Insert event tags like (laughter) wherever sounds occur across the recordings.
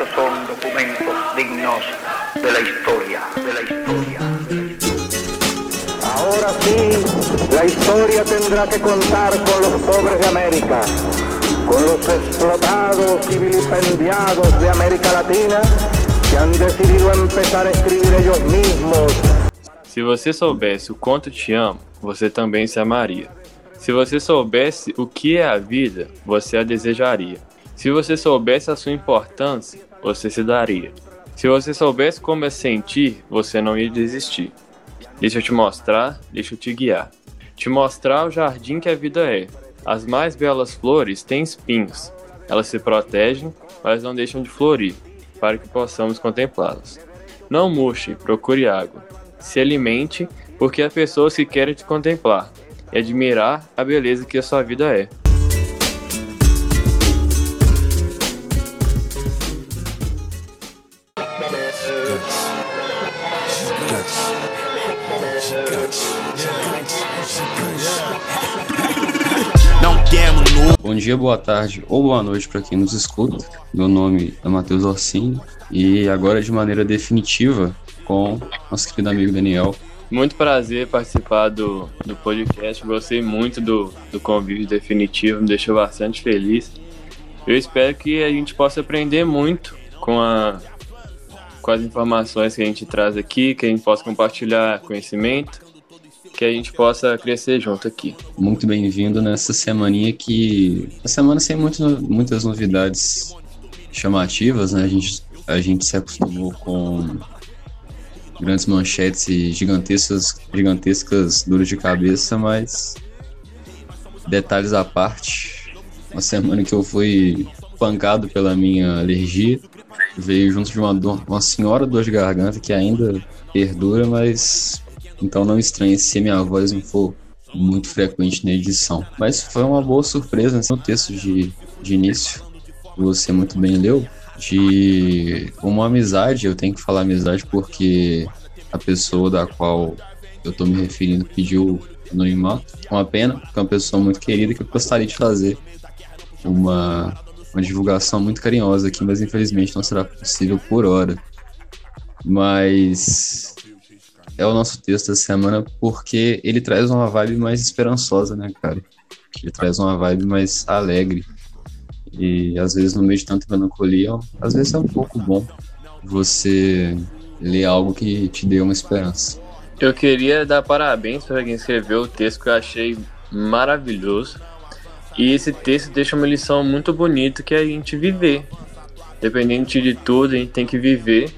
estos son documentos dignos de la historia, de la historia. Ahora sí, la historia tendrá que contar con los pobres de América, con los explotados y vilipendiados de América Latina que han decidido empezar a escribir ellos mismos. Se você soubesse o quanto te amo, você também se amaria. Se você soubesse o que é a vida, você a desejaria. Se você soubesse a sua importância, você se daria. Se você soubesse como é sentir, você não ia desistir. Deixa eu te mostrar, deixa eu te guiar. Te mostrar o jardim que a vida é. As mais belas flores têm espinhos. Elas se protegem, mas não deixam de florir, para que possamos contemplá-las. Não murche, procure água. Se alimente, porque há pessoas que querem te contemplar e admirar a beleza que a sua vida é. Bom dia, boa tarde ou boa noite para quem nos escuta. Meu nome é Matheus Orsini e agora de maneira definitiva com nosso querido amigo Daniel. Muito prazer participar do, do podcast. Gostei muito do, do convívio definitivo, me deixou bastante feliz. Eu espero que a gente possa aprender muito com, a, com as informações que a gente traz aqui, que a gente possa compartilhar conhecimento, que a gente possa crescer junto aqui. Muito bem-vindo nessa semaninha que. A semana sem muito, muitas novidades chamativas, né? A gente, a gente se acostumou com grandes manchetes e gigantescas, gigantescas duras de cabeça, mas detalhes à parte. Uma semana que eu fui pancado pela minha alergia, veio junto de uma, dor, uma senhora dor de garganta que ainda perdura, mas então não estranhe se a minha voz não for muito frequente na edição. Mas foi uma boa surpresa no né? texto de, de início, que você muito bem leu de uma amizade, eu tenho que falar amizade porque a pessoa da qual eu tô me referindo pediu anonimato. Uma pena, porque é uma pessoa muito querida que eu gostaria de fazer uma, uma divulgação muito carinhosa aqui, mas infelizmente não será possível por hora. Mas é o nosso texto da semana porque ele traz uma vibe mais esperançosa, né, cara? Ele traz uma vibe mais alegre. E às vezes no meio de tanta melancolia, às vezes é um pouco bom você ler algo que te dê uma esperança. Eu queria dar parabéns para quem escreveu o texto que eu achei maravilhoso. E esse texto deixa uma lição muito bonita que é a gente viver. Dependente de tudo, a gente tem que viver.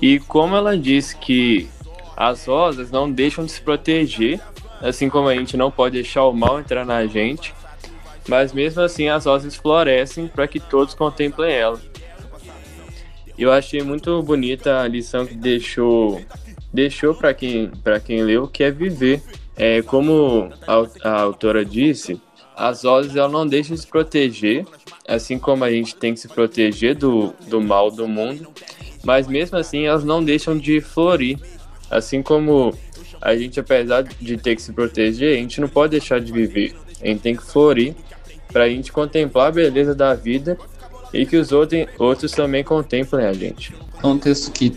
E como ela disse que as rosas não deixam de se proteger, assim como a gente não pode deixar o mal entrar na gente, mas mesmo assim as rosas florescem para que todos contemplem ela. Eu achei muito bonita a lição que deixou deixou para quem para quem leu, que é viver. É como a, a autora disse, as rosas ela não deixam de se proteger, assim como a gente tem que se proteger do, do mal do mundo, mas mesmo assim elas não deixam de florir. Assim como a gente, apesar de ter que se proteger, a gente não pode deixar de viver. A gente tem que florir para a gente contemplar a beleza da vida e que os outros também contemplem a gente. É um texto que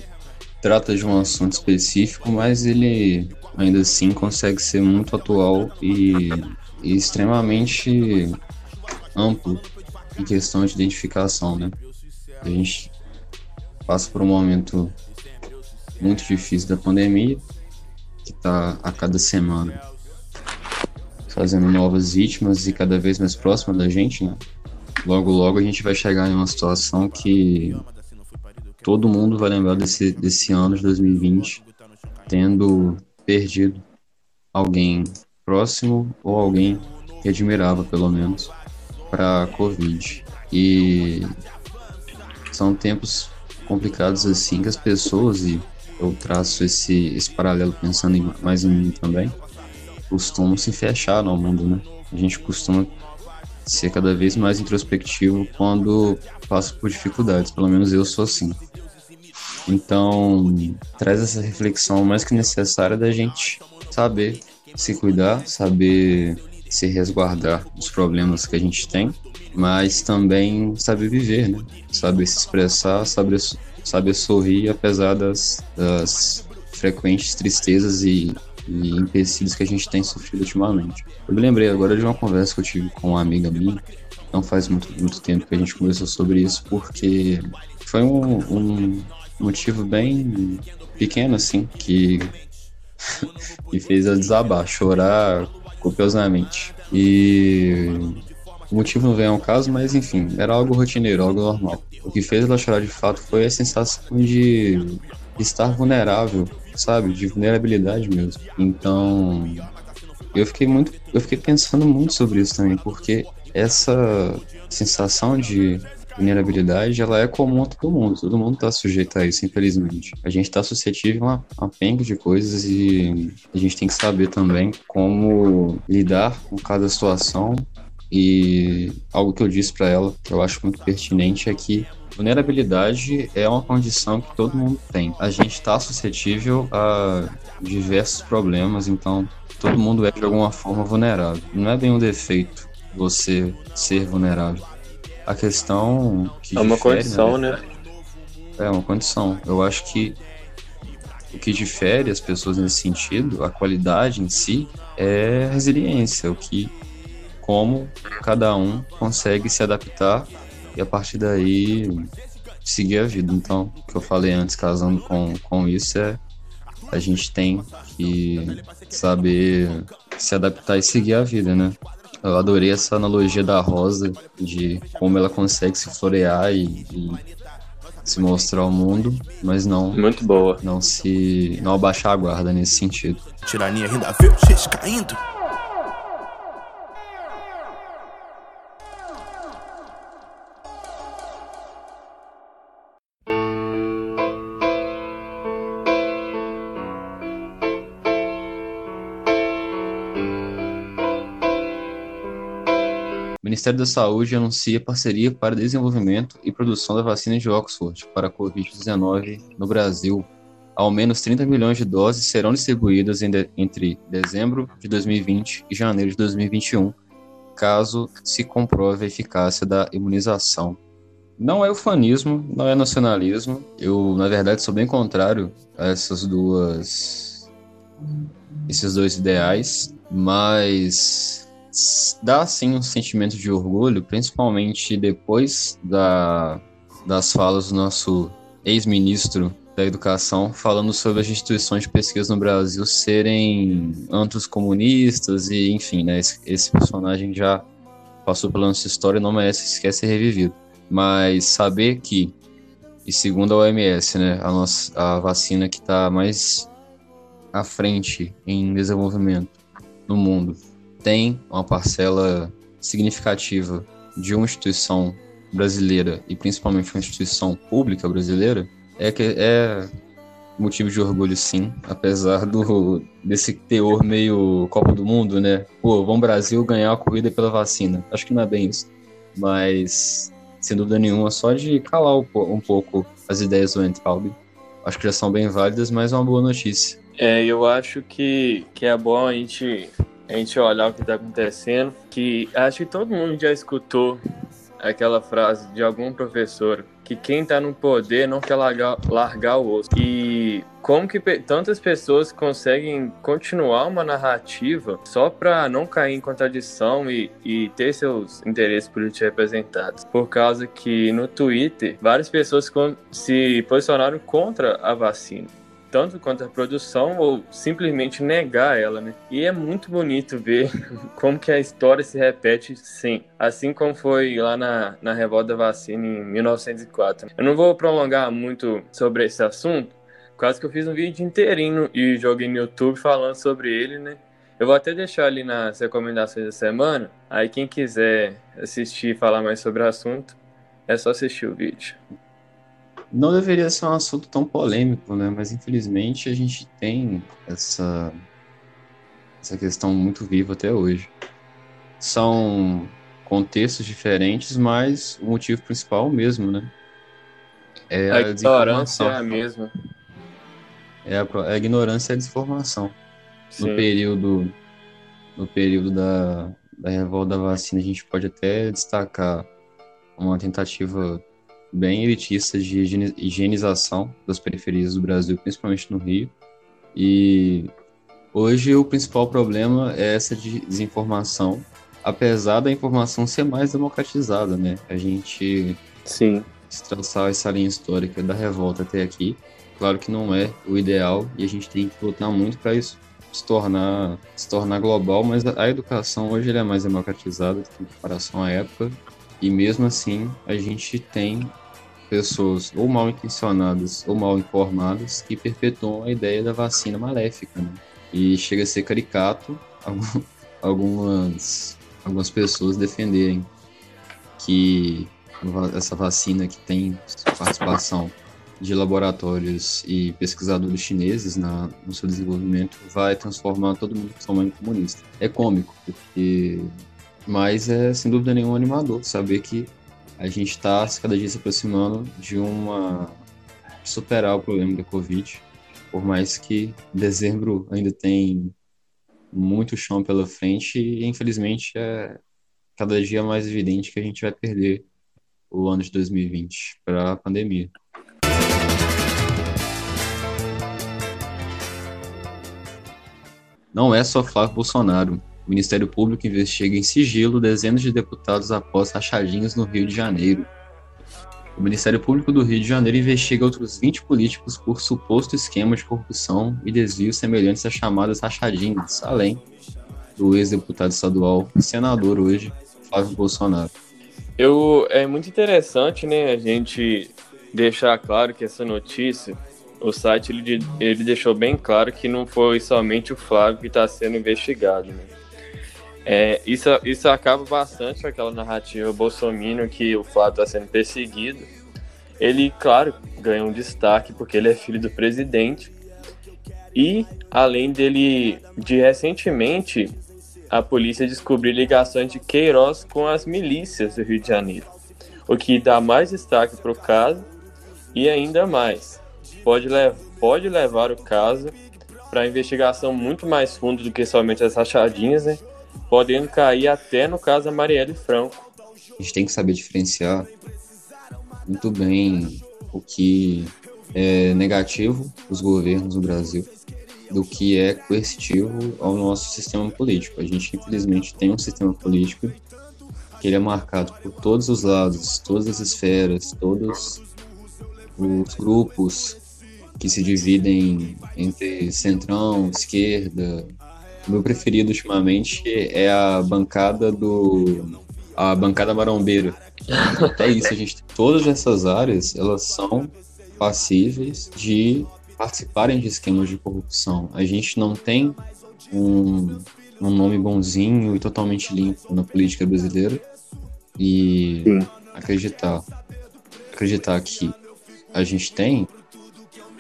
trata de um assunto específico, mas ele ainda assim consegue ser muito atual e, e extremamente amplo em questão de identificação, né? A gente passa por um momento muito difícil da pandemia, que está a cada semana fazendo novas vítimas e cada vez mais próxima da gente, né? logo logo a gente vai chegar em uma situação que todo mundo vai lembrar desse, desse ano de 2020 tendo perdido alguém próximo ou alguém que admirava, pelo menos, para a Covid. E são tempos complicados assim que as pessoas, e eu traço esse, esse paralelo pensando em, mais em mim também, costumam se fechar no mundo, né? A gente costuma ser cada vez mais introspectivo quando passo por dificuldades, pelo menos eu sou assim. Então, traz essa reflexão mais que necessária da gente saber se cuidar, saber se resguardar dos problemas que a gente tem, mas também saber viver, né? Saber se expressar, saber, saber sorrir apesar das, das frequentes tristezas e, e empecilhos que a gente tem sofrido ultimamente. Eu me lembrei agora de uma conversa que eu tive com uma amiga minha, não faz muito, muito tempo que a gente conversou sobre isso, porque foi um, um motivo bem pequeno, assim, que (laughs) me fez ela desabar, chorar copiosamente. E o motivo não vem ao caso, mas enfim, era algo rotineiro, algo normal. O que fez ela chorar de fato foi a sensação de estar vulnerável, sabe? De vulnerabilidade mesmo. Então, eu fiquei muito, eu fiquei pensando muito sobre isso também, porque essa sensação de vulnerabilidade, ela é comum a todo mundo. Todo mundo está sujeito a isso, infelizmente. A gente está suscetível a uma penca de coisas e a gente tem que saber também como lidar com cada situação. E algo que eu disse para ela, que eu acho muito pertinente, é que vulnerabilidade é uma condição que todo mundo tem. A gente está suscetível a diversos problemas, então todo mundo é de alguma forma vulnerável. Não é bem um defeito você ser vulnerável. A questão que é uma difere, condição, né? É uma condição. Eu acho que o que difere as pessoas nesse sentido, a qualidade em si, é a resiliência, o que como cada um consegue se adaptar e a partir daí seguir a vida. Então, o que eu falei antes, casando com, com isso, é a gente tem que saber se adaptar e seguir a vida, né? Eu adorei essa analogia da rosa, de como ela consegue se florear e, e se mostrar ao mundo, mas não. Muito boa. Não se. não abaixar a guarda nesse sentido. Tirania ainda vê o caindo. Ministério da Saúde anuncia parceria para desenvolvimento e produção da vacina de Oxford para a Covid-19 no Brasil. Ao menos 30 milhões de doses serão distribuídas de, entre dezembro de 2020 e janeiro de 2021, caso se comprove a eficácia da imunização. Não é ufanismo, não é nacionalismo. Eu, na verdade, sou bem contrário a essas duas esses dois ideais, mas dá sim um sentimento de orgulho, principalmente depois da, das falas do nosso ex-ministro da Educação falando sobre as instituições de pesquisa no Brasil serem antros comunistas e, enfim, né, esse, esse personagem já passou pela nossa história e não merece sequer ser revivido. Mas saber que, e segundo a OMS, né, a, nossa, a vacina que está mais à frente em desenvolvimento no mundo tem uma parcela significativa de uma instituição brasileira e principalmente uma instituição pública brasileira, é que é motivo de orgulho sim, apesar do desse teor meio Copa do Mundo, né? Pô, vamos Brasil ganhar a corrida pela vacina. Acho que não é bem isso, mas sem dúvida nenhuma, só de calar um pouco as ideias do Entraub. Acho que já são bem válidas, mas é uma boa notícia. É, eu acho que, que é bom a gente a gente olhar o que está acontecendo, que acho que todo mundo já escutou aquela frase de algum professor que quem está no poder não quer largar, largar o osso. E como que tantas pessoas conseguem continuar uma narrativa só para não cair em contradição e, e ter seus interesses políticos representados? Por causa que no Twitter várias pessoas se posicionaram contra a vacina tanto quanto a produção ou simplesmente negar ela, né? E é muito bonito ver (laughs) como que a história se repete sim, assim como foi lá na, na revolta vacina em 1904. Eu não vou prolongar muito sobre esse assunto, quase que eu fiz um vídeo inteirinho e joguei no YouTube falando sobre ele, né? Eu vou até deixar ali nas recomendações da semana, aí quem quiser assistir e falar mais sobre o assunto, é só assistir o vídeo não deveria ser um assunto tão polêmico, né? Mas infelizmente a gente tem essa essa questão muito viva até hoje. São contextos diferentes, mas o motivo principal é o mesmo, né? É a, a ignorância é a mesma. É a, a ignorância e a desinformação. Sim. No período no período da, da revolta da vacina, a gente pode até destacar uma tentativa bem elitista de higienização das periferias do Brasil, principalmente no Rio. E hoje o principal problema é essa desinformação, apesar da informação ser mais democratizada, né? A gente Sim. traçar essa linha histórica da revolta até aqui, claro que não é o ideal e a gente tem que lutar muito para isso se tornar, se tornar global, mas a educação hoje é mais democratizada em comparação à época, e mesmo assim a gente tem pessoas ou mal intencionadas ou mal informadas que perpetuam a ideia da vacina maléfica, né? E chega a ser caricato (laughs) algumas, algumas pessoas defenderem que essa vacina que tem participação de laboratórios e pesquisadores chineses na, no seu desenvolvimento vai transformar todo mundo em comunista. É cômico, porque mas é sem dúvida nenhuma animador saber que a gente está cada dia se aproximando de uma superar o problema da Covid, por mais que dezembro ainda tem muito chão pela frente e infelizmente é cada dia mais evidente que a gente vai perder o ano de 2020 para a pandemia. Não é só Flávio Bolsonaro. O Ministério Público investiga em sigilo dezenas de deputados após rachadinhas no Rio de Janeiro. O Ministério Público do Rio de Janeiro investiga outros 20 políticos por suposto esquema de corrupção e desvios semelhantes às chamadas rachadinhas, além do ex-deputado estadual e senador hoje, Flávio Bolsonaro. Eu, é muito interessante, né, a gente deixar claro que essa notícia, o site ele, ele deixou bem claro que não foi somente o Flávio que está sendo investigado, né? É, isso, isso acaba bastante com aquela narrativa bolsominion que o Flávio está sendo perseguido. Ele, claro, ganha um destaque porque ele é filho do presidente. E, além dele, de recentemente, a polícia descobriu ligações de Queiroz com as milícias do Rio de Janeiro, o que dá mais destaque para o caso e ainda mais, pode, lev pode levar o caso para investigação muito mais fundo do que somente as rachadinhas, né? Podendo cair até no caso da Marielle Franco. A gente tem que saber diferenciar muito bem o que é negativo dos governos no Brasil do que é coercitivo ao nosso sistema político. A gente, infelizmente, tem um sistema político que ele é marcado por todos os lados, todas as esferas, todos os grupos que se dividem entre centrão, esquerda, meu preferido ultimamente é a bancada do. a bancada marombeira. É isso, a gente. Todas essas áreas, elas são passíveis de participarem de esquemas de corrupção. A gente não tem um, um nome bonzinho e totalmente limpo na política brasileira. E Sim. acreditar acreditar que a gente tem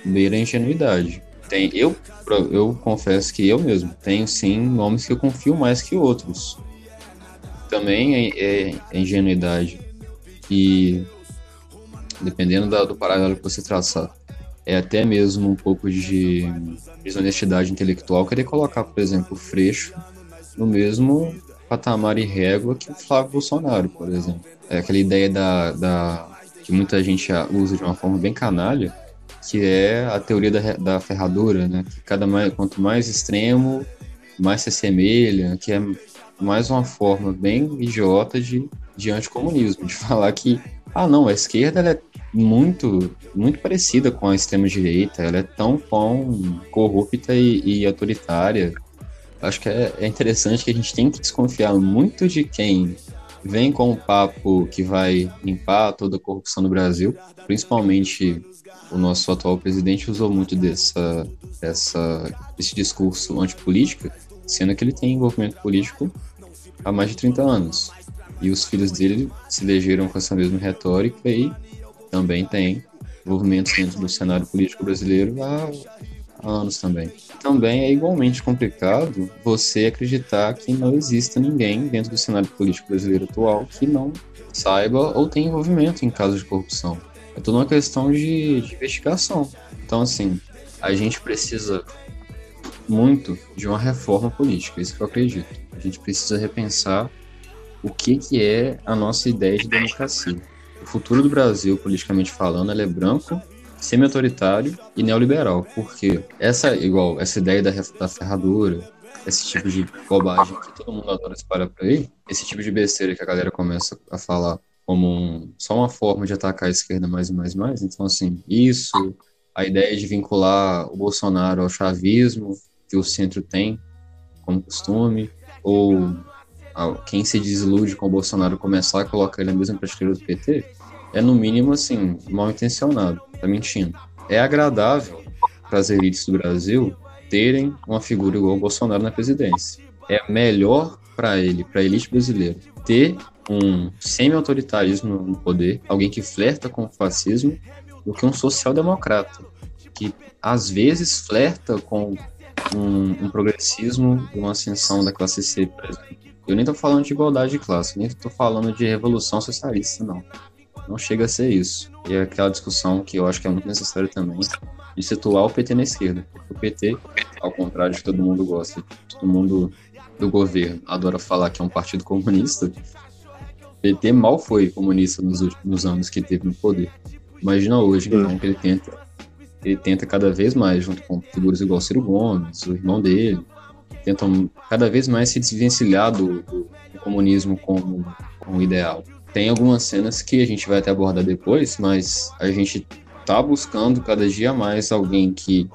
beira a ingenuidade. Tem, eu, eu confesso que eu mesmo tenho sim nomes que eu confio mais que outros. Também é, é ingenuidade. E dependendo da, do paralelo que você traçar, é até mesmo um pouco de desonestidade intelectual querer colocar, por exemplo, o Freixo no mesmo patamar e régua que o Flávio Bolsonaro, por exemplo. É aquela ideia da, da que muita gente usa de uma forma bem canalha, que é a teoria da, da ferradura, né? Que cada mais, quanto mais extremo, mais se assemelha, que é mais uma forma bem idiota de, de anticomunismo, de (laughs) falar que, ah não, a esquerda é muito, muito parecida com a extrema-direita, ela é tão, tão corrupta e, e autoritária. Acho que é, é interessante que a gente tem que desconfiar muito de quem vem com o papo que vai limpar toda a corrupção no Brasil, principalmente o nosso atual presidente usou muito dessa, desse discurso antipolítica, sendo que ele tem envolvimento político há mais de 30 anos. E os filhos dele se elegeram com essa mesma retórica e também tem envolvimentos dentro do cenário político brasileiro há anos também. Também é igualmente complicado você acreditar que não exista ninguém dentro do cenário político brasileiro atual que não saiba ou tenha envolvimento em casos de corrupção. É tudo uma questão de, de investigação. Então, assim, a gente precisa muito de uma reforma política, isso que eu acredito. A gente precisa repensar o que, que é a nossa ideia de democracia. O futuro do Brasil, politicamente falando, é branco, semi-autoritário e neoliberal, porque essa, igual, essa ideia da, da ferradura, esse tipo de bobagem que todo mundo adora espalhar por aí, esse tipo de besteira que a galera começa a falar como um, só uma forma de atacar a esquerda mais e mais e mais. Então, assim, isso, a ideia de vincular o Bolsonaro ao chavismo, que o centro tem como costume, ou quem se desilude com o Bolsonaro começar a colocar ele na mesma prateleira do PT, é no mínimo, assim, mal intencionado, tá mentindo. É agradável para as elites do Brasil terem uma figura igual o Bolsonaro na presidência. É melhor para ele, para a elite brasileira, ter um semi-autoritarismo no poder, alguém que flerta com o fascismo, do que um social-democrata, que às vezes flerta com um, um progressismo uma ascensão da classe C, por exemplo. Eu nem estou falando de igualdade de classe, nem estou falando de revolução socialista, não. Não chega a ser isso. E é aquela discussão que eu acho que é muito necessária também, de situar o PT na esquerda. Porque o PT, ao contrário de todo mundo gosta, todo mundo do governo adora falar que é um partido comunista, o PT mal foi comunista nos últimos anos que teve no poder. Imagina hoje, então, que ele tenta, ele tenta cada vez mais, junto com figuras igual Ciro Gomes, o irmão dele, tentam cada vez mais se desvencilhar do, do, do comunismo como, como ideal. Tem algumas cenas que a gente vai até abordar depois, mas a gente está buscando cada dia mais alguém que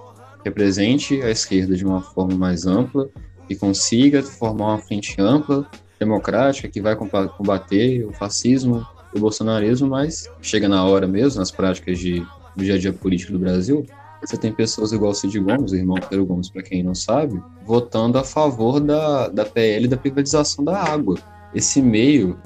represente a esquerda de uma forma mais ampla e consiga formar uma frente ampla, democrática, que vai combater o fascismo, o bolsonarismo, mas chega na hora mesmo, nas práticas de, do dia a dia político do Brasil, você tem pessoas igual o Cid Gomes, o irmão Pedro Gomes, para quem não sabe, votando a favor da, da PL da privatização da água. Esse meio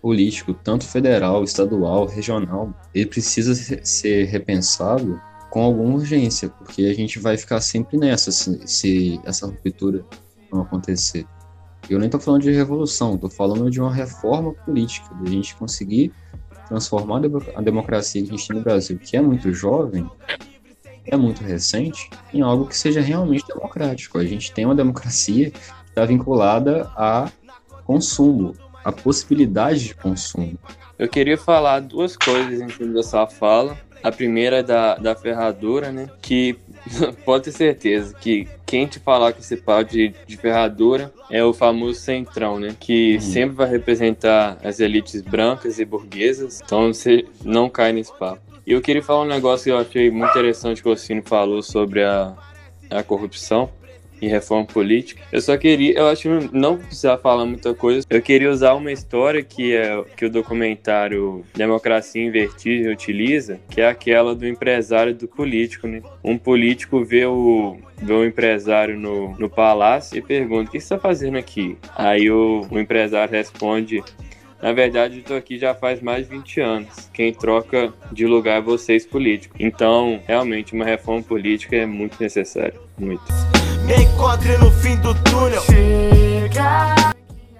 político, tanto federal, estadual, regional, ele precisa ser repensado com alguma urgência, porque a gente vai ficar sempre nessa se, se essa ruptura não acontecer. Eu nem estou falando de revolução, estou falando de uma reforma política, de a gente conseguir transformar a democracia que a gente tem no Brasil, que é muito jovem, é muito recente, em algo que seja realmente democrático. A gente tem uma democracia que está vinculada a consumo, a possibilidade de consumo. Eu queria falar duas coisas em cima dessa fala. A primeira é da, da ferradura, né? Que (laughs) pode ter certeza que quem te falar que esse pau de, de ferradura é o famoso centrão, né? Que uhum. sempre vai representar as elites brancas e burguesas. Então você não cai nesse papo. E eu queria falar um negócio que eu achei muito interessante que o Cine falou sobre a, a corrupção e reforma política. Eu só queria, eu acho que não precisar falar muita coisa. Eu queria usar uma história que é que o documentário Democracia em Vertigem utiliza, que é aquela do empresário e do político, né? Um político vê o vê o empresário no, no palácio e pergunta: "O que você está fazendo aqui?" Aí o, o empresário responde: na verdade, eu tô aqui já faz mais de 20 anos. Quem troca de lugar é vocês políticos. Então, realmente, uma reforma política é muito necessária. Muito. Encontre no fim do túnel. Chega.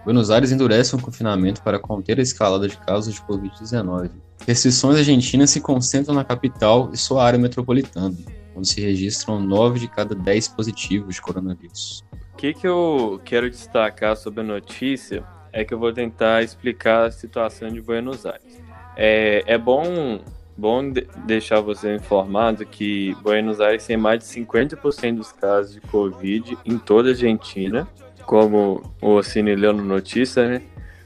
Buenos Aires endurece um confinamento para conter a escalada de casos de Covid-19. Restrições argentinas se concentram na capital e sua área metropolitana, onde se registram 9 de cada 10 positivos de coronavírus. O que, que eu quero destacar sobre a notícia é que eu vou tentar explicar a situação de Buenos Aires. É, é bom, bom deixar você informado que Buenos Aires tem mais de 50% dos casos de Covid em toda a Argentina, como o Cine leu no notícia, né?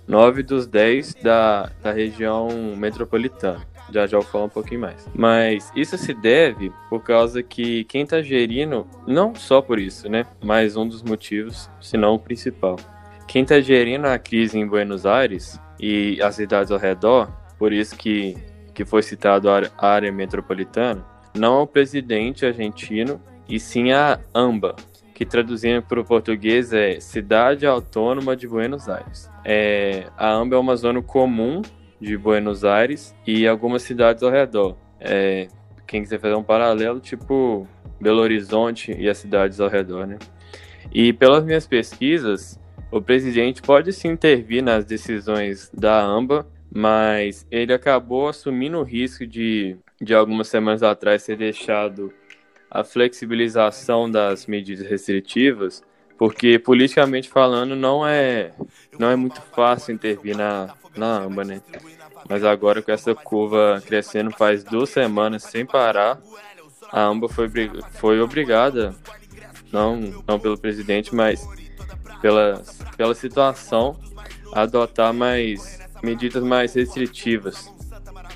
9 dos 10 da, da região metropolitana. Já já vou falar um pouquinho mais. Mas isso se deve por causa que quem está gerindo, não só por isso, né? Mas um dos motivos, se não o principal, quem está gerindo a crise em Buenos Aires e as cidades ao redor, por isso que, que foi citado a área metropolitana, não o presidente argentino, e sim a AMBA, que traduzindo para o português é Cidade Autônoma de Buenos Aires. É, a AMBA é uma zona comum de Buenos Aires e algumas cidades ao redor. É, quem quiser fazer um paralelo, tipo Belo Horizonte e as cidades ao redor, né? E pelas minhas pesquisas, o presidente pode sim intervir nas decisões da AMBA, mas ele acabou assumindo o risco de, de algumas semanas atrás, ser deixado a flexibilização das medidas restritivas, porque politicamente falando não é não é muito fácil intervir na, na AMBA, né? Mas agora com essa curva crescendo faz duas semanas sem parar, a AMBA foi, foi obrigada, não, não pelo presidente, mas pela, pela situação, a adotar mais medidas mais restritivas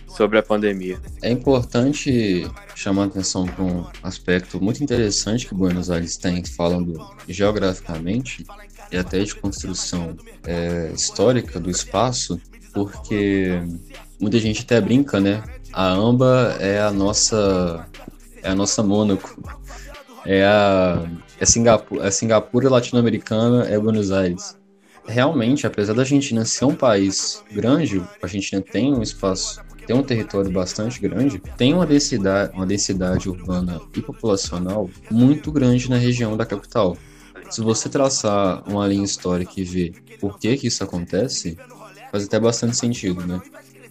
sobre a pandemia. É importante chamar atenção para um aspecto muito interessante que Buenos Aires tem, falando geograficamente e até de construção é, histórica do espaço, porque muita gente até brinca, né? A AMBA é a nossa é a nossa Mônaco, é a é Singapura, é Singapura latino-americana, é Buenos Aires. Realmente, apesar da Argentina ser um país grande, a Argentina tem um espaço, tem um território bastante grande, tem uma densidade, uma densidade urbana e populacional muito grande na região da capital. Se você traçar uma linha histórica e ver por que que isso acontece, faz até bastante sentido, né?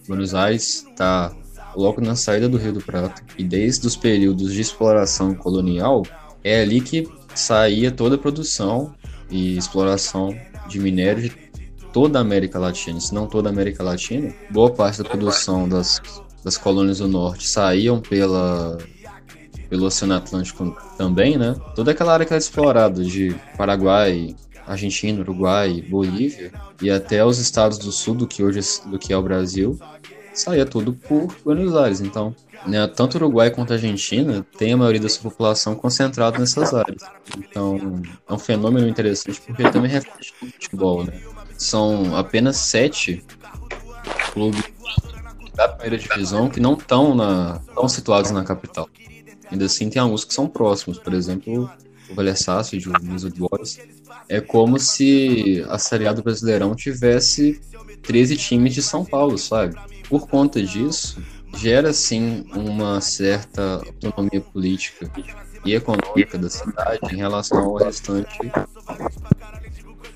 Buenos Aires está logo na saída do Rio do Prata e desde os períodos de exploração colonial é ali que saía toda a produção e exploração de minério de toda a América Latina, se não toda a América Latina. Boa parte da produção das, das colônias do norte saíam pela pelo Oceano Atlântico também, né? Toda aquela área que era explorada de Paraguai, Argentina, Uruguai, Bolívia e até os estados do sul do que hoje do que é o Brasil, saía tudo por Buenos Aires. Então, né, tanto Uruguai quanto Argentina tem a maioria da sua população concentrada nessas áreas. Então, é um fenômeno interessante porque também reflete o futebol, né? São apenas sete clubes da primeira divisão que não estão tão situados na capital. Ainda assim, tem alguns que são próximos, por exemplo, o Valer Sarsfield, o Luiz Boys. É como se a Série A do Brasileirão tivesse 13 times de São Paulo, sabe? Por conta disso, gera sim uma certa autonomia política e econômica da cidade em relação ao restante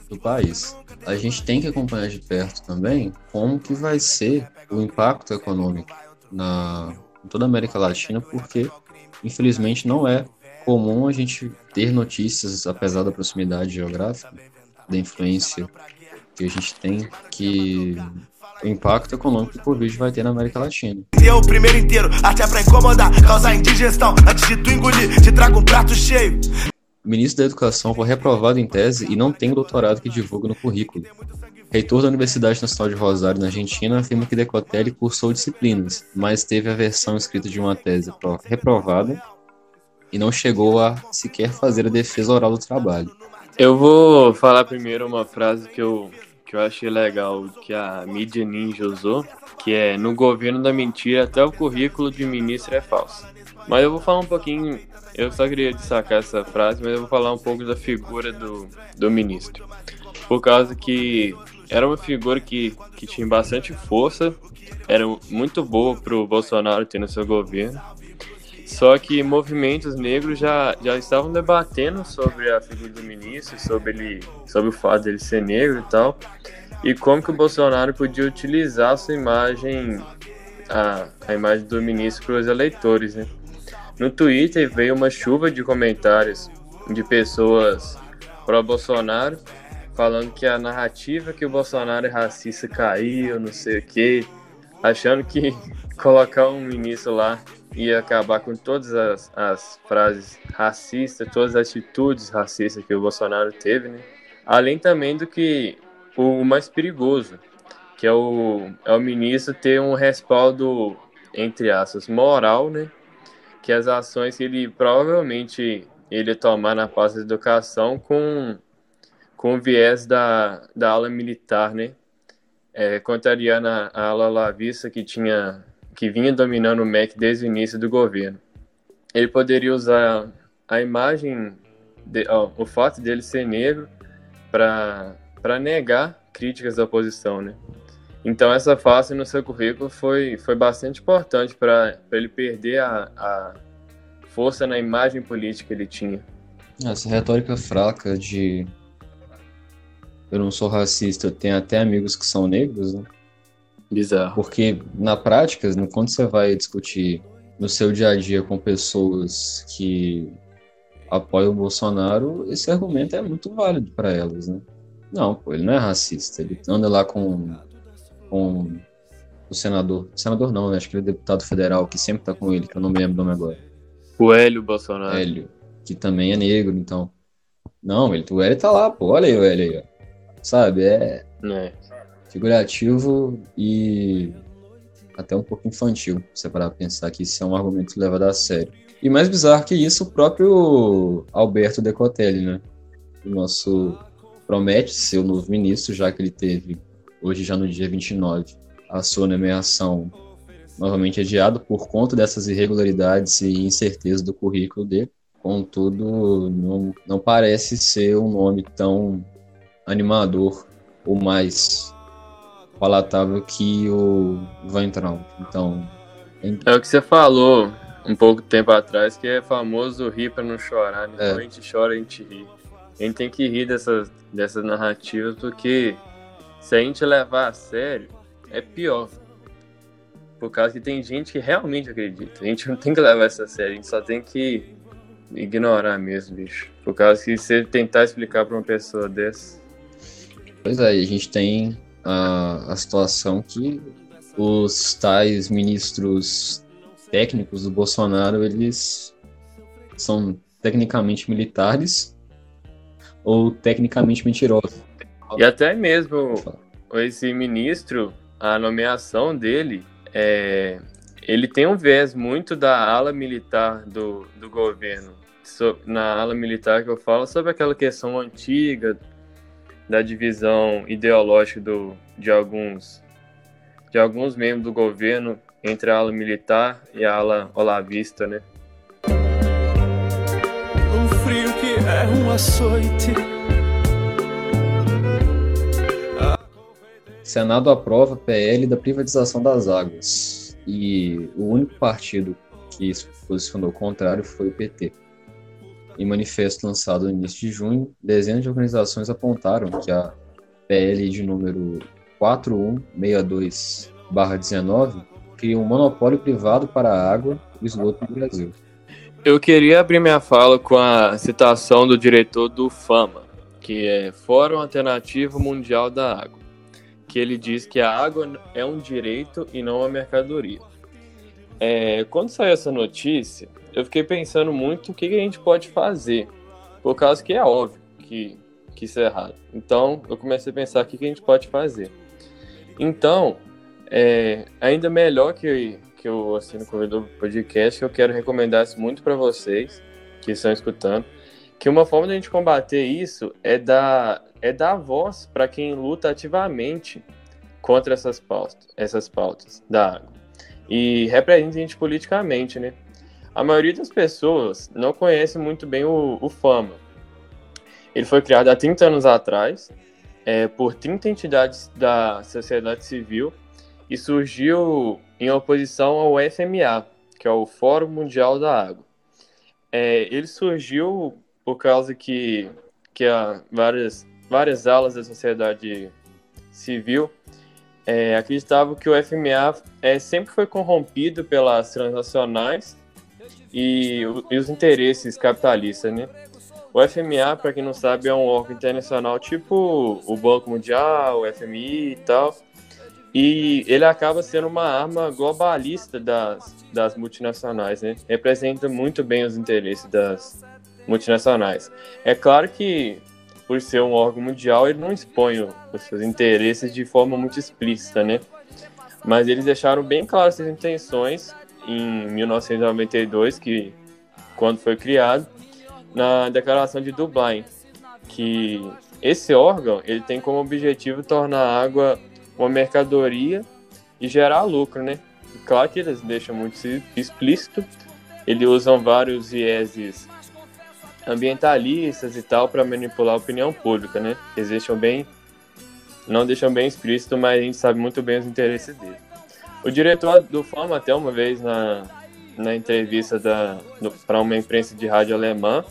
do país. A gente tem que acompanhar de perto também como que vai ser o impacto econômico na em toda a América Latina, porque infelizmente não é comum a gente ter notícias, apesar da proximidade geográfica, da influência que a gente tem, que impacto econômico que o Covid vai ter na América Latina. Eu o primeiro inteiro, pra incomodar, causar indigestão. Antes de tu engolir, te trago um prato cheio. O ministro da Educação foi reprovado em tese e não tem o doutorado que divulga no currículo. Reitor da Universidade Nacional de Rosário, na Argentina, afirma que Decotelli cursou disciplinas, mas teve a versão escrita de uma tese reprovada e não chegou a sequer fazer a defesa oral do trabalho. Eu vou falar primeiro uma frase que eu, que eu achei legal, que a mídia ninja usou, que é no governo da mentira até o currículo de ministro é falso. Mas eu vou falar um pouquinho, eu só queria destacar essa frase, mas eu vou falar um pouco da figura do, do ministro. Por causa que era uma figura que, que tinha bastante força, era muito boa para o Bolsonaro ter no seu governo. Só que movimentos negros já, já estavam debatendo sobre a figura do ministro, sobre, ele, sobre o fato dele ser negro e tal, e como que o Bolsonaro podia utilizar a sua imagem, a, a imagem do ministro para os eleitores. Né? No Twitter veio uma chuva de comentários de pessoas pró-Bolsonaro falando que a narrativa que o Bolsonaro é racista caiu, não sei o quê, achando que (laughs) colocar um ministro lá ia acabar com todas as, as frases racistas, todas as atitudes racistas que o Bolsonaro teve, né? Além também do que o mais perigoso, que é o, é o ministro ter um respaldo, entre aspas, moral, né? Que as ações que ele provavelmente ele tomar na pasta de educação com com viés da, da ala militar, né? É, contrariando a ala lavista que tinha que vinha dominando o MEC desde o início do governo. Ele poderia usar a imagem, de, ó, o fato dele ser negro, para negar críticas da oposição, né? Então essa face no seu currículo foi, foi bastante importante para ele perder a, a força na imagem política que ele tinha. Essa retórica fraca de eu não sou racista, eu tenho até amigos que são negros, né? Bizarro. Porque na prática, quando você vai discutir no seu dia a dia com pessoas que apoiam o Bolsonaro, esse argumento é muito válido para elas, né? Não, pô, ele não é racista. Ele anda lá com, com o senador. Senador não, né? Acho que ele é deputado federal que sempre tá com ele, que eu não me lembro o nome agora. O Hélio Bolsonaro. Hélio, que também é negro, então. Não, ele, o Hélio tá lá, pô. Olha aí o Hélio aí, ó. Sabe, é É. figurativo e até um pouco infantil, se parar pra pensar que isso é um argumento levado a sério. E mais bizarro que isso, o próprio Alberto Decotelli, né? O nosso promete ser o novo ministro, já que ele teve, hoje já no dia 29, a sua nomeação novamente adiada por conta dessas irregularidades e incertezas do currículo dele. Contudo, não, não parece ser um nome tão animador ou mais palatável que o Weintraub. Então, É o que você falou um pouco tempo atrás, que é famoso rir pra não chorar, né? É. Quando a gente chora, a gente ri. A gente tem que rir dessas, dessas narrativas, porque se a gente levar a sério, é pior. Por causa que tem gente que realmente acredita. A gente não tem que levar essa a sério, a gente só tem que ignorar mesmo, bicho. Por causa que se você tentar explicar pra uma pessoa dessa, Pois é, a gente tem a, a situação que os tais ministros técnicos do Bolsonaro, eles são tecnicamente militares ou tecnicamente mentirosos. E até mesmo esse ministro, a nomeação dele, é, ele tem um viés muito da ala militar do, do governo. So- na ala militar que eu falo sobre aquela questão antiga da divisão ideológica do, de alguns de alguns membros do governo entre a ala militar e a ala olavista, né? Um frio que é um açoite. Senado aprova PL da privatização das águas. E o único partido que se posicionou contrário foi o PT. Em manifesto lançado no início de junho, dezenas de organizações apontaram que a PL de número 4162-19 cria um monopólio privado para a água e esgoto no Brasil. Eu queria abrir minha fala com a citação do diretor do FAMA, que é Fórum Alternativo Mundial da Água, que ele diz que a água é um direito e não uma mercadoria. É, quando saiu essa notícia, eu fiquei pensando muito o que, que a gente pode fazer, por causa que é óbvio que, que isso é errado. Então, eu comecei a pensar o que, que a gente pode fazer. Então, é, ainda melhor que, que eu assino o podcast, eu quero recomendar isso muito para vocês que estão escutando, que uma forma de a gente combater isso é dar, é dar voz para quem luta ativamente contra essas pautas, essas pautas da água. E representa a gente politicamente, né? A maioria das pessoas não conhece muito bem o, o FAMA. Ele foi criado há 30 anos atrás é, por 30 entidades da sociedade civil e surgiu em oposição ao FMA, que é o Fórum Mundial da Água. É, ele surgiu por causa que, que há várias, várias alas da sociedade civil é, acreditavam que o FMA é, sempre foi corrompido pelas transnacionais e, e os interesses capitalistas, né? O FMA, para quem não sabe, é um órgão internacional tipo o Banco Mundial, o FMI e tal. E ele acaba sendo uma arma globalista das, das multinacionais, né? Representa muito bem os interesses das multinacionais. É claro que, por ser um órgão mundial, ele não expõe os seus interesses de forma muito explícita, né? Mas eles deixaram bem claras essas intenções em 1992, que quando foi criado, na Declaração de Dublin, que esse órgão ele tem como objetivo tornar a água uma mercadoria e gerar lucro, né? Claro que eles deixam muito explícito, eles usam vários vieses ambientalistas e tal para manipular a opinião pública, né? Eles deixam bem, não deixam bem explícito, mas a gente sabe muito bem os interesses dele. O diretor do Fama até uma vez na, na entrevista para uma imprensa de rádio alemã,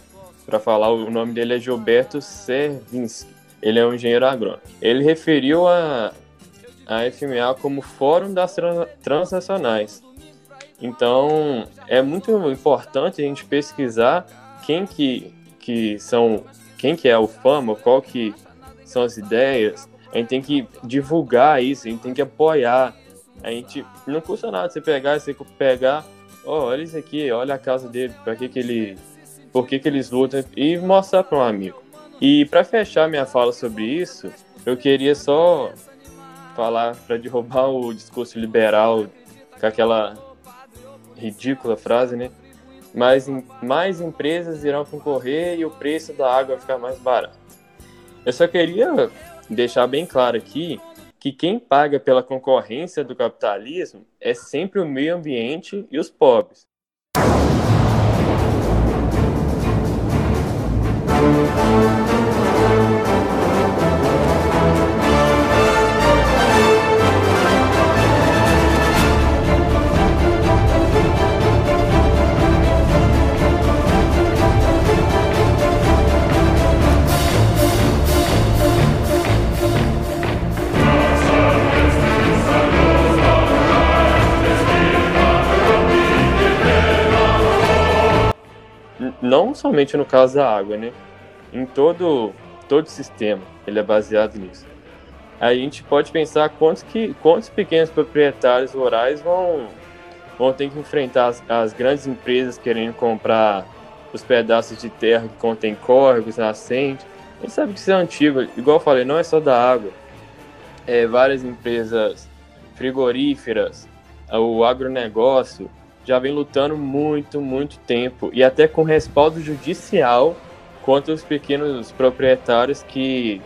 para falar, o nome dele é Gilberto Servinski. Ele é um engenheiro agrônomo. Ele referiu a, a FMA como Fórum das Tran- Transnacionais. Então, é muito importante a gente pesquisar quem que, que são, quem que é o fama, qual que são as ideias. A gente tem que divulgar isso, a gente tem que apoiar. A gente não custa nada você pegar, você pegar, oh, olha isso aqui, olha a casa dele, para que que ele, por que que eles lutam e mostrar para um amigo. E para fechar minha fala sobre isso, eu queria só falar para derrubar o discurso liberal com aquela ridícula frase, né? Mais, mais empresas irão concorrer e o preço da água vai ficar mais barato. Eu só queria deixar bem claro aqui que quem paga pela concorrência do capitalismo é sempre o meio ambiente e os pobres. Não somente no caso da água, né? Em todo todo sistema, ele é baseado nisso. A gente pode pensar quantos que quantos pequenos proprietários rurais vão vão ter que enfrentar as, as grandes empresas querendo comprar os pedaços de terra que contém córregos, nascentes. A gente sabe que isso é antigo, igual eu falei, não é só da água. É, várias empresas frigoríferas, o agronegócio, já vem lutando muito, muito tempo e até com respaldo judicial contra os pequenos proprietários que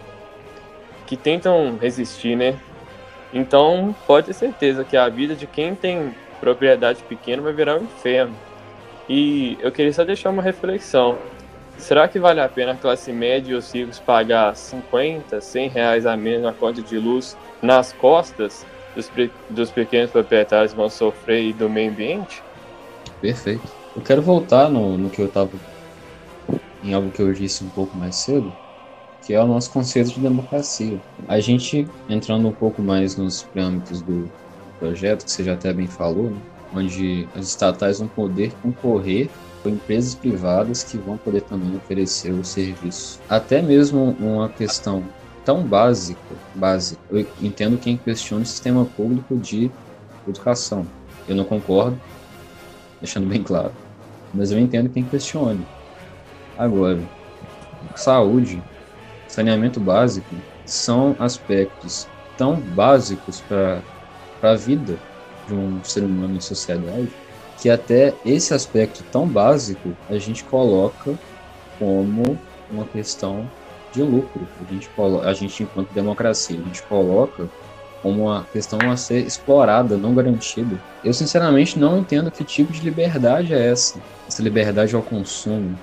que tentam resistir, né? Então, pode ter certeza que a vida de quem tem propriedade pequena vai virar um inferno. E eu queria só deixar uma reflexão. Será que vale a pena a classe média e os ricos pagar 50, 100 reais a menos na conta de luz nas costas dos, dos pequenos proprietários vão sofrer e do meio ambiente? Perfeito. Eu quero voltar no, no que eu estava. em algo que eu disse um pouco mais cedo, que é o nosso conceito de democracia. A gente, entrando um pouco mais nos preâmbulos do projeto, que você já até bem falou, né, onde as estatais vão poder concorrer com empresas privadas que vão poder também oferecer o serviço. Até mesmo uma questão tão básica, básica. Eu entendo quem questiona o sistema público de educação. Eu não concordo, deixando bem claro. Mas eu entendo quem questione. Agora, saúde, saneamento básico são aspectos tão básicos para a vida de um ser humano em sociedade que até esse aspecto tão básico a gente coloca como uma questão de lucro. A gente, a gente enquanto democracia, a gente coloca como uma questão a ser explorada, não garantida. Eu sinceramente não entendo que tipo de liberdade é essa. Essa liberdade ao consumo,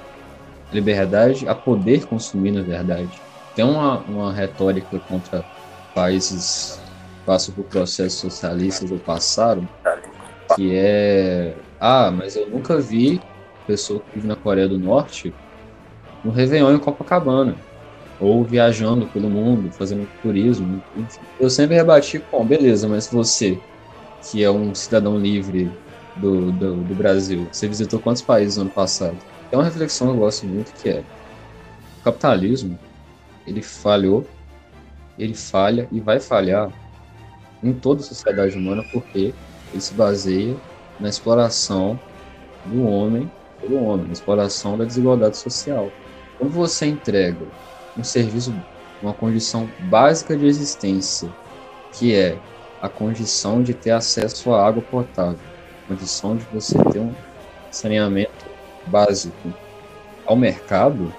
liberdade a poder consumir, na verdade. Tem uma, uma retórica contra países que passam por processos socialistas ou passaram, que é: ah, mas eu nunca vi pessoa que vive na Coreia do Norte no Réveillon em Copacabana ou viajando pelo mundo, fazendo turismo. Enfim. Eu sempre rebati com, beleza, mas você, que é um cidadão livre do, do, do, Brasil, você visitou quantos países no ano passado? É uma reflexão que eu gosto muito que é o capitalismo, ele falhou, ele falha e vai falhar em toda a sociedade humana porque ele se baseia na exploração do homem pelo homem, na exploração da desigualdade social. Quando você entrega um serviço, uma condição básica de existência, que é a condição de ter acesso à água potável, condição de você ter um saneamento básico. Ao mercado,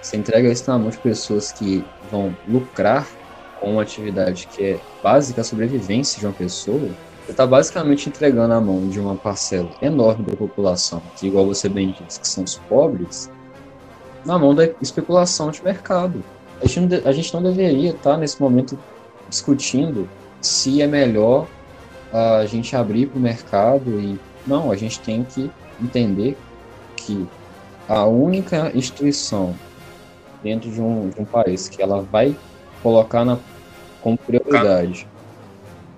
você entrega isso na mão de pessoas que vão lucrar com uma atividade que é básica à sobrevivência de uma pessoa, você está basicamente entregando a mão de uma parcela enorme da população, que, igual você bem disse, que são os pobres, na mão da especulação de mercado. A gente, não, a gente não deveria estar nesse momento discutindo se é melhor a gente abrir para o mercado e não, a gente tem que entender que a única instituição dentro de um, de um país que ela vai colocar na, como prioridade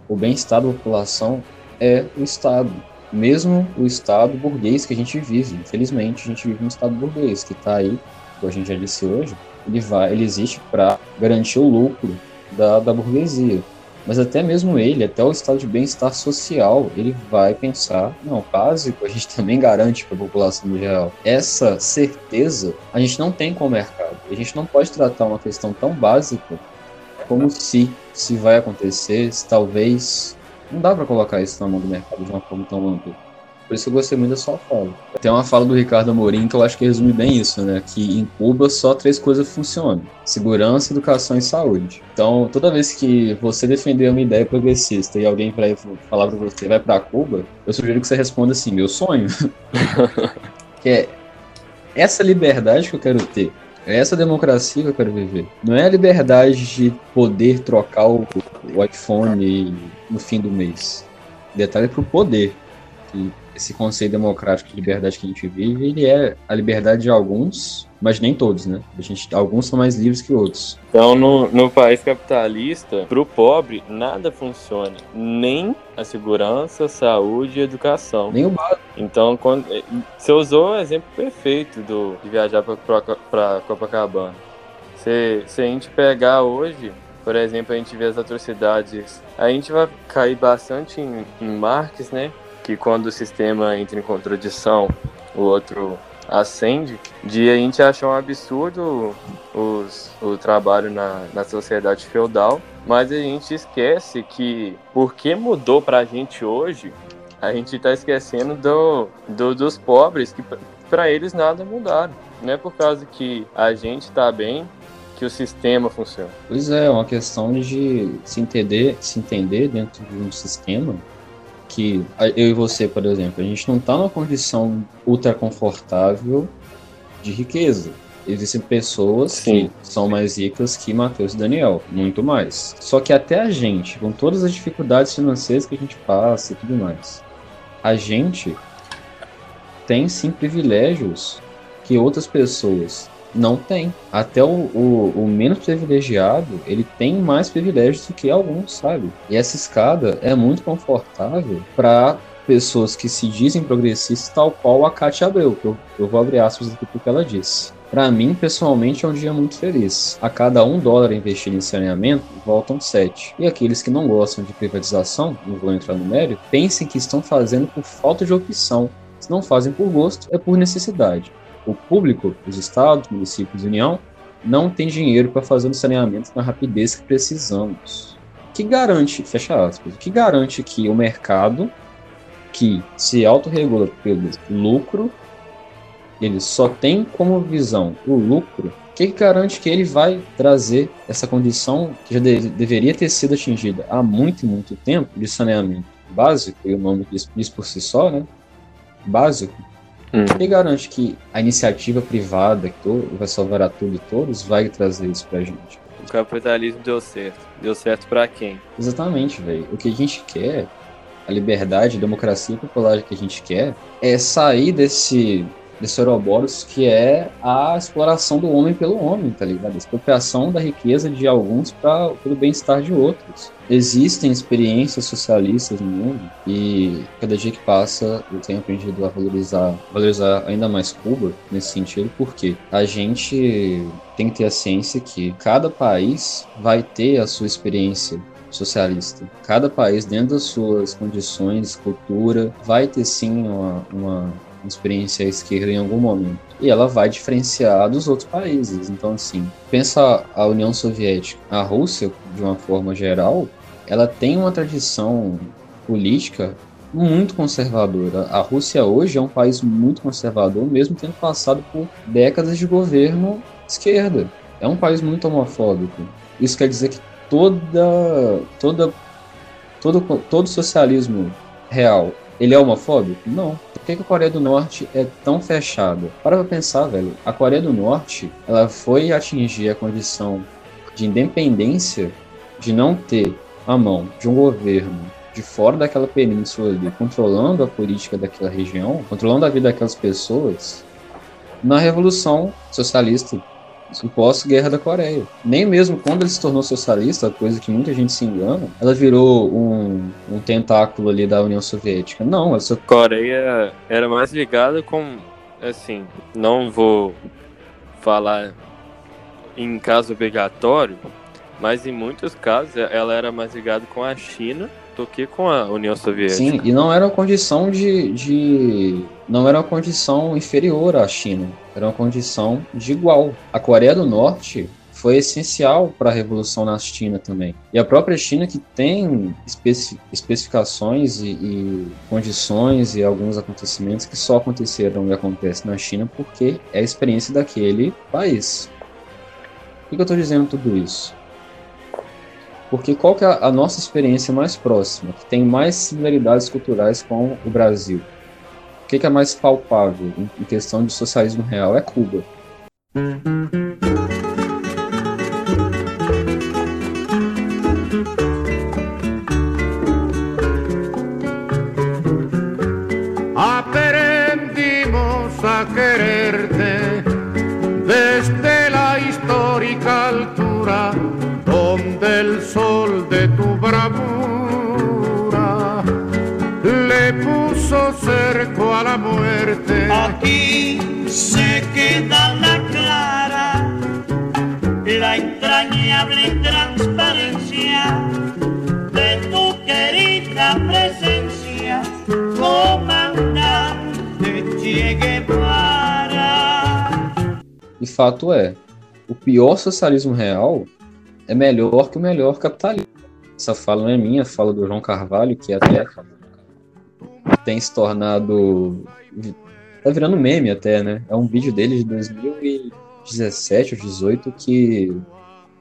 o bem-estar da população é o Estado. Mesmo o Estado burguês que a gente vive. Infelizmente, a gente vive um Estado burguês que está aí, como a gente já disse hoje, ele, vai, ele existe para garantir o lucro da, da burguesia. Mas até mesmo ele, até o estado de bem-estar social, ele vai pensar, não, básico a gente (laughs) também garante para a população no geral. Essa certeza a gente não tem com o mercado. A gente não pode tratar uma questão tão básica como se, se vai acontecer, se talvez. Não dá para colocar isso na mão do mercado de uma forma tão ampla. Por isso que eu gostei muito da sua fala. Tem uma fala do Ricardo Amorim que eu acho que resume bem isso, né? Que em Cuba só três coisas funcionam: segurança, educação e saúde. Então, toda vez que você defender uma ideia progressista e alguém vai falar para você, vai para Cuba, eu sugiro que você responda assim: meu sonho. (laughs) que é essa liberdade que eu quero ter. É essa democracia que eu quero viver. Não é a liberdade de poder trocar o, o iPhone no fim do mês. Detalhe é pro poder. Que esse conceito democrático de liberdade que a gente vive, ele é a liberdade de alguns, mas nem todos, né? A gente, alguns são mais livres que outros. Então, no, no país capitalista, para o pobre, nada funciona. Nem a segurança, saúde e educação. Nem o básico. Então, quando, eh, você usou o exemplo perfeito do, de viajar para Copacabana. Se, se a gente pegar hoje, por exemplo, a gente vê as atrocidades, a gente vai cair bastante em, em Marx, né? que quando o sistema entra em contradição, o outro acende, de a gente achar um absurdo os, o trabalho na, na sociedade feudal, mas a gente esquece que porque mudou pra gente hoje, a gente está esquecendo do, do, dos pobres, que para eles nada mudaram. Não é por causa que a gente está bem que o sistema funciona. Pois é, é uma questão de se entender, se entender dentro de um sistema que eu e você, por exemplo, a gente não está numa condição ultra confortável de riqueza. Existem pessoas Sim. que são mais ricas que Matheus e Daniel, muito mais. Só que até a gente, com todas as dificuldades financeiras que a gente passa e tudo mais, a gente tem sim privilégios que outras pessoas não tem. Até o, o, o, menos privilegiado, ele tem mais privilégios do que alguns, sabe? E essa escada é muito confortável para pessoas que se dizem progressistas, tal qual a Katia Abreu, que eu, eu vou abrir aspas aqui porque ela disse. Para mim, pessoalmente, é um dia muito feliz. A cada um dólar investido em saneamento, voltam sete. E aqueles que não gostam de privatização, não vou entrar no mérito, pensem que estão fazendo por falta de opção. Se não fazem por gosto, é por necessidade o público, os estados, municípios e União, não tem dinheiro para fazer o saneamento na rapidez que precisamos. Que garante, fecha aspas, que garante que o mercado, que se autorregula pelo lucro, ele só tem como visão o lucro, que garante que ele vai trazer essa condição que já de, deveria ter sido atingida há muito, muito tempo de saneamento básico, e o nome diz, diz por si só, né? Básico, Hum. Quem garante que a iniciativa privada, que vai salvar a tudo e todos, vai trazer isso pra gente? O capitalismo deu certo. Deu certo para quem? Exatamente, velho. O que a gente quer, a liberdade, a democracia popular que a gente quer, é sair desse desse Ouroboros, que é a exploração do homem pelo homem, tá ligado? A expropriação da riqueza de alguns para o bem-estar de outros. Existem experiências socialistas no mundo e cada dia que passa eu tenho aprendido a valorizar, valorizar ainda mais Cuba nesse sentido, porque a gente tem que ter a ciência que cada país vai ter a sua experiência socialista. Cada país, dentro das suas condições, cultura, vai ter sim uma, uma experiência à esquerda em algum momento. E ela vai diferenciar dos outros países. Então, assim, pensa a União Soviética. A Rússia, de uma forma geral, ela tem uma tradição política muito conservadora. A Rússia hoje é um país muito conservador, mesmo tendo passado por décadas de governo esquerda. É um país muito homofóbico. Isso quer dizer que toda, toda, todo, todo socialismo real ele é homofóbico? Não. Por que, a Coreia do Norte é tão fechada? Para pra pensar, velho. A Coreia do Norte, ela foi atingir a condição de independência de não ter a mão de um governo de fora daquela península ali, controlando a política daquela região, controlando a vida daquelas pessoas, na Revolução Socialista pós-guerra da Coreia. Nem mesmo quando ele se tornou socialista, coisa que muita gente se engana, ela virou um, um tentáculo ali da União Soviética. Não, essa Coreia era mais ligada com, assim, não vou falar em caso obrigatório, mas em muitos casos ela era mais ligada com a China do que com a União Soviética. Sim, e não era uma condição de, de. Não era uma condição inferior à China. Era uma condição de igual. A Coreia do Norte foi essencial para a revolução na China também. E a própria China que tem especi especificações e, e, condições e alguns acontecimentos que só aconteceram e acontecem na China porque é a experiência daquele país. Por que, eu estou dizendo tudo isso? Porque qual que é a nossa experiência mais próxima, que tem mais similaridades culturais com o Brasil? O que, que é mais palpável em questão de socialismo real? É Cuba. Muerte. Aquí se queda la clara, la entrañable transparencia de tu querida presencia, comandante Che Guevara. E fato é, o pior socialismo real é melhor que o melhor capitalismo. Essa fala não é minha, fala do João Carvalho, que até tem se tornado. Tá virando meme até, né? É um vídeo dele de 2017 ou 2018 que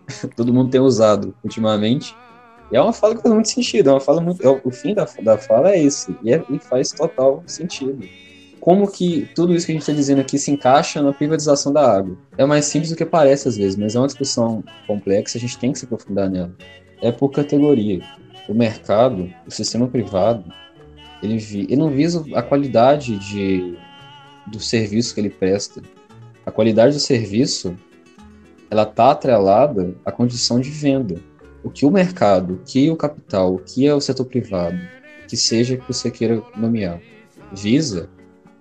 (laughs) todo mundo tem usado ultimamente. E é uma fala que faz muito sentido, é uma fala muito. É, o fim da, da fala é esse, e, é, e faz total sentido como que tudo isso que a gente está dizendo aqui se encaixa na privatização da água. É mais simples do que parece às vezes, mas é uma discussão complexa, a gente tem que se aprofundar nela. É por categoria. O mercado, o sistema privado, ele, vi, ele não visa a qualidade de, do serviço que ele presta. A qualidade do serviço, ela está atrelada à condição de venda. O que o mercado, o que o capital, o que é o setor privado, que seja que você queira nomear, visa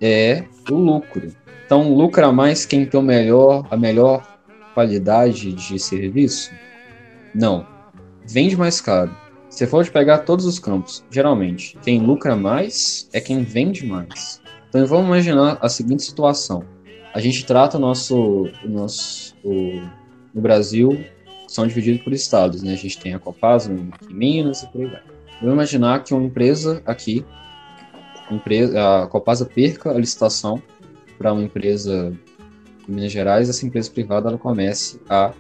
é o lucro. Então, lucra mais quem tem o melhor, a melhor qualidade de serviço? Não. Vende mais caro. Se for de pegar todos os campos, geralmente, quem lucra mais é quem vende mais. Então, vamos imaginar a seguinte situação. A gente trata o nosso, o nosso o, no Brasil, são divididos por estados, né? A gente tem a Copasa, em Minas e por aí vai. Vamos imaginar que uma empresa aqui empresa, a Copasa perca a licitação para uma empresa em Minas Gerais, essa empresa privada ela comece a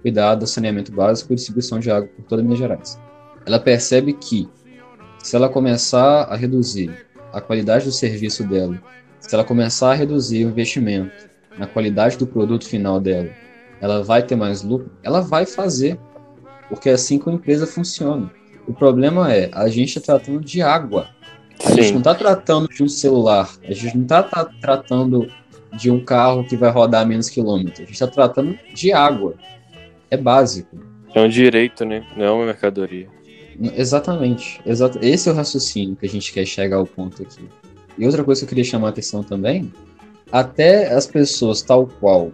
cuidar do saneamento básico e distribuição de água por toda Minas Gerais. Ela percebe que se ela começar a reduzir a qualidade do serviço dela, se ela começar a reduzir o investimento na qualidade do produto final dela, ela vai ter mais lucro? Ela vai fazer, porque é assim que a empresa funciona. O problema é, a gente está tratando de água. A Sim. gente não está tratando de um celular, a gente não está tá tratando de um carro que vai rodar menos quilômetros, a gente está tratando de água. É básico. É um direito, né? Não é uma mercadoria. Exatamente. Exato. Esse é o raciocínio que a gente quer chegar ao ponto aqui. E outra coisa que eu queria chamar a atenção também, até as pessoas tal qual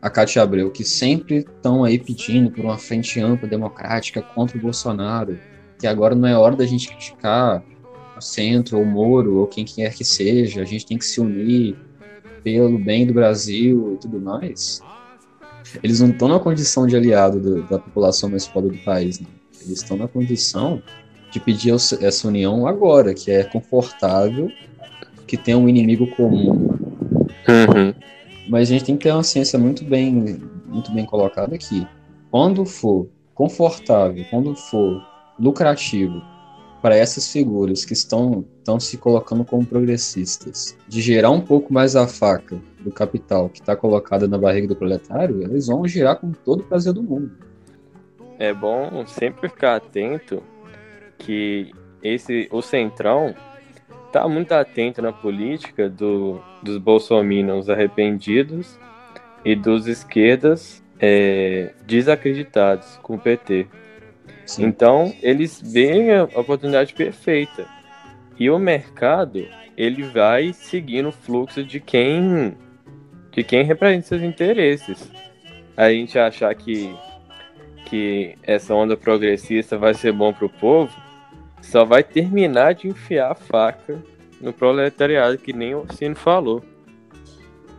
a Cátia Abreu, que sempre estão aí pedindo por uma frente ampla democrática contra o Bolsonaro, que agora não é hora da gente criticar o centro, ou o Moro, ou quem quer que seja, a gente tem que se unir pelo bem do Brasil e tudo mais, eles não estão na condição de aliado do, da população mais pobre do país, não. Eles estão na condição de pedir essa união agora, que é confortável, que tem um inimigo comum. Uhum. Mas a gente tem que ter uma ciência muito bem, muito bem colocada aqui. Quando for confortável, quando for lucrativo para essas figuras que estão, estão se colocando como progressistas, de gerar um pouco mais a faca do capital que está colocada na barriga do proletário, eles vão girar com todo o prazer do mundo. É bom sempre ficar atento que esse o centrão está muito atento na política do, dos bolsominions arrependidos e dos esquerdas é, desacreditados com o PT. Sim. Então, eles veem a oportunidade perfeita. E o mercado, ele vai seguindo o fluxo de quem de quem representa seus interesses. A gente achar que que essa onda progressista vai ser bom para o povo, só vai terminar de enfiar a faca no proletariado, que nem o Orsino falou.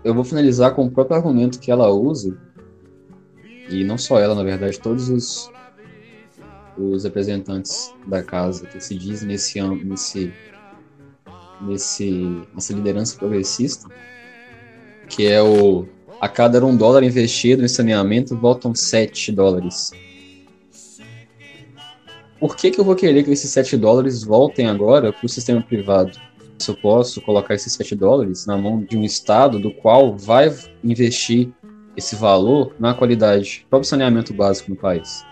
Eu vou finalizar com o próprio argumento que ela usa, e não só ela, na verdade, todos os, os representantes da casa que se dizem nesse, nesse, nesse, nessa liderança progressista, que é o a cada um dólar investido em saneamento voltam 7 dólares. Por que, que eu vou querer que esses 7 dólares voltem agora para o sistema privado? Se eu posso colocar esses 7 dólares na mão de um Estado do qual vai investir esse valor na qualidade, próprio saneamento básico no país.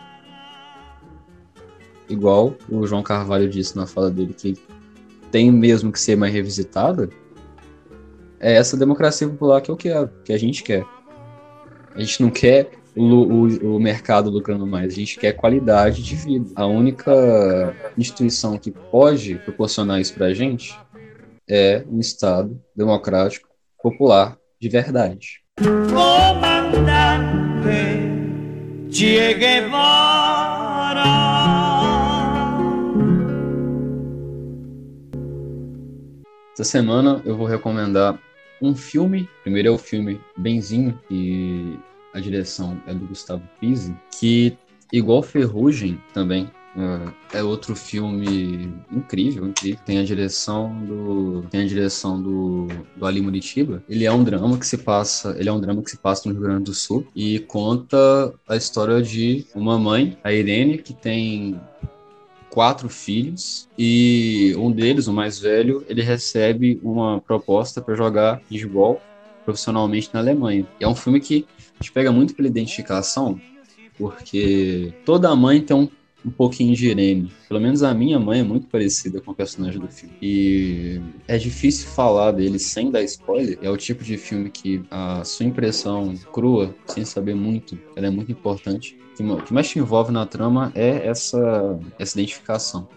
Igual o João Carvalho disse na fala dele, que tem mesmo que ser mais revisitada, é essa democracia popular que eu quero, que a gente quer. A gente não quer o, o, o mercado lucrando mais, a gente quer qualidade de vida. A única instituição que pode proporcionar isso pra gente é um Estado democrático, popular, de verdade. comandante Che Guevara. Essa semana eu vou recomendar um filme. Primeiro é o filme Benzinho, e a direção é do Gustavo Pizzi, que, igual Ferrugem também, é, é outro filme incrível, incrível. Tem a direção do tem a direção do, do Ali Muritiba. Ele é um drama que se passa, ele é um drama que se passa no Rio Grande do Sul e conta a história de uma mãe, a Irene, que tem quatro filhos e um deles, o mais velho, ele recebe uma proposta para jogar handball profissionalmente na Alemanha. E é um filme que a gente pega muito pela identificação, porque toda mãe tem um, um pouquinho de Irene. Pelo menos a minha mãe é muito parecida com o personagem do filme. E é difícil falar dele sem dar spoiler. É o tipo de filme que a sua impressão crua, sem saber muito, ela é muito importante que que mais te envolve na trama é essa, essa identificação.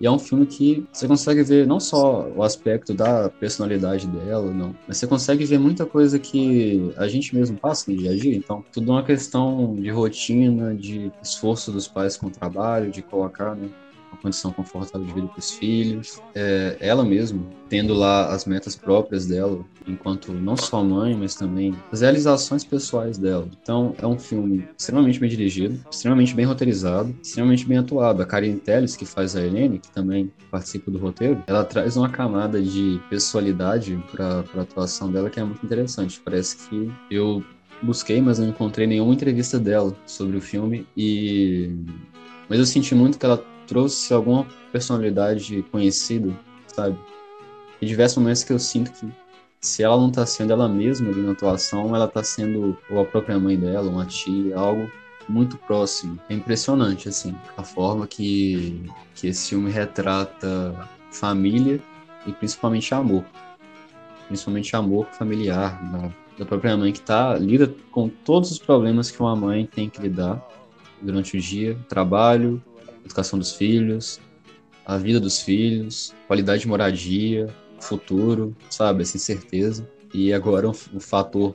E é um filme que você consegue ver não só o aspecto da personalidade dela, não, mas você consegue ver muita coisa que a gente mesmo passa no dia a dia. Então, tudo é uma questão de rotina, de esforço dos pais com o trabalho, de colocar né, uma condição confortável de vida para os filhos. É, ela mesmo, tendo lá as metas próprias dela, enquanto não só mãe, mas também as realizações pessoais dela. Então, é um filme extremamente bem dirigido, extremamente bem roteirizado, extremamente bem atuado. A Karine Telles, que faz a Helene, que também participa do roteiro, ela traz uma camada de pessoalidade para a atuação dela que é muito interessante. Parece que eu busquei, mas não encontrei nenhuma entrevista dela sobre o filme e mas eu senti muito que ela trouxe alguma personalidade conhecida, sabe? Em diversos momentos que eu sinto que se ela não tá sendo ela mesma ali na atuação, ela tá sendo ou a própria mãe dela, uma tia, algo muito próximo. É impressionante, assim, a forma que, que esse filme retrata família e principalmente amor. Principalmente amor familiar da, da própria mãe que tá, lida com todos os problemas que uma mãe tem que lidar durante o dia, trabalho, educação dos filhos, a vida dos filhos, qualidade de moradia, futuro, sabe, essa incerteza. E agora um fator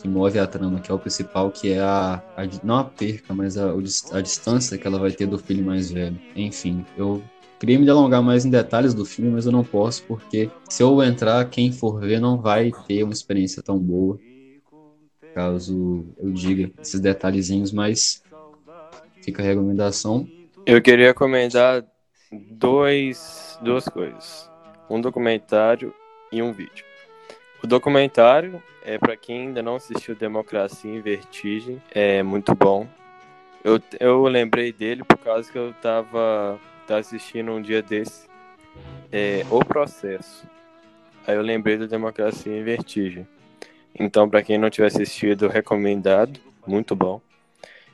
que move a trama, que é o principal, que é a, a não a perca, mas a, o a distância que ela vai ter do filho mais velho. Enfim, eu queria me delongar mais em detalhes do filme, mas eu não posso, porque se eu entrar, quem for ver não vai ter uma experiência tão boa, caso eu diga esses detalhezinhos, mas fica a recomendação. Eu queria comentar dois, duas coisas. Um documentário e um vídeo. O documentário é para quem ainda não assistiu Democracia em Vertigem, é muito bom. Eu, eu lembrei dele por causa que eu tava, tava assistindo um dia desse é, O Processo. Aí eu lembrei do Democracia em Vertigem. Então, para quem não tiver assistido, recomendado, muito bom.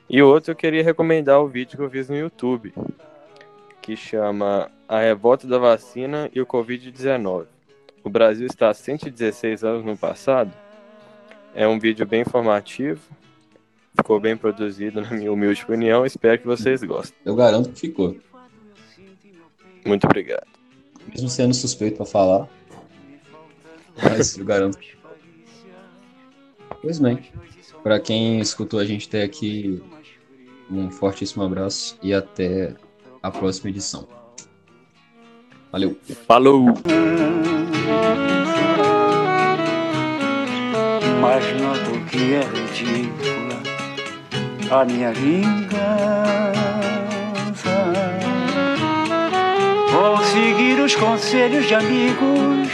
E outro eu queria recomendar o vídeo que eu fiz no YouTube, que chama A Revolta da Vacina e o Covid-19. O Brasil está há 116 anos no passado. É um vídeo bem informativo. Ficou bem produzido, na minha humilde opinião. Espero que vocês gostem. Eu garanto que ficou. Muito obrigado. Mesmo sendo suspeito pra falar. Mas eu garanto que ficou. Pois bem. Pra quem escutou a gente até aqui, um fortíssimo abraço e até a próxima edição. Valeu. Falou! Mas noto que é ridícula a minha vingança. Vou seguir os conselhos de amigos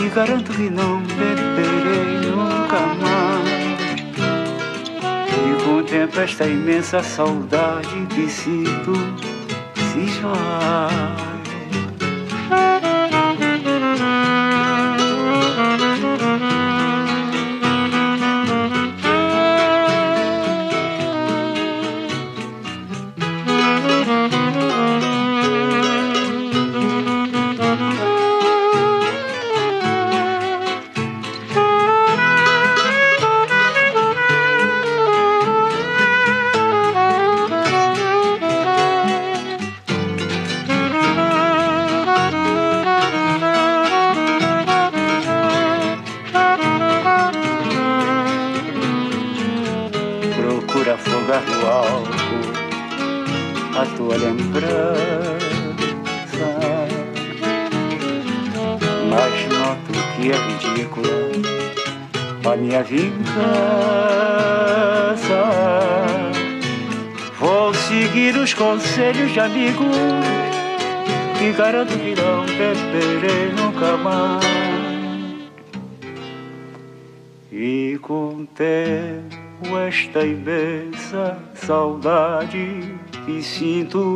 e garanto que não beberei nunca mais. Tempo esta imensa saudade que sinto se esvai. Amigos e garanto que não beberei nunca mais. E com tempo esta imensa saudade que sinto